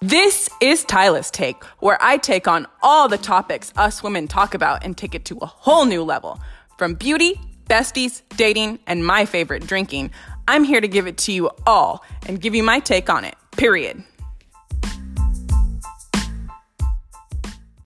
This is Tyla's Take, where I take on all the topics us women talk about and take it to a whole new level. From beauty, besties, dating, and my favorite drinking, I'm here to give it to you all and give you my take on it, period.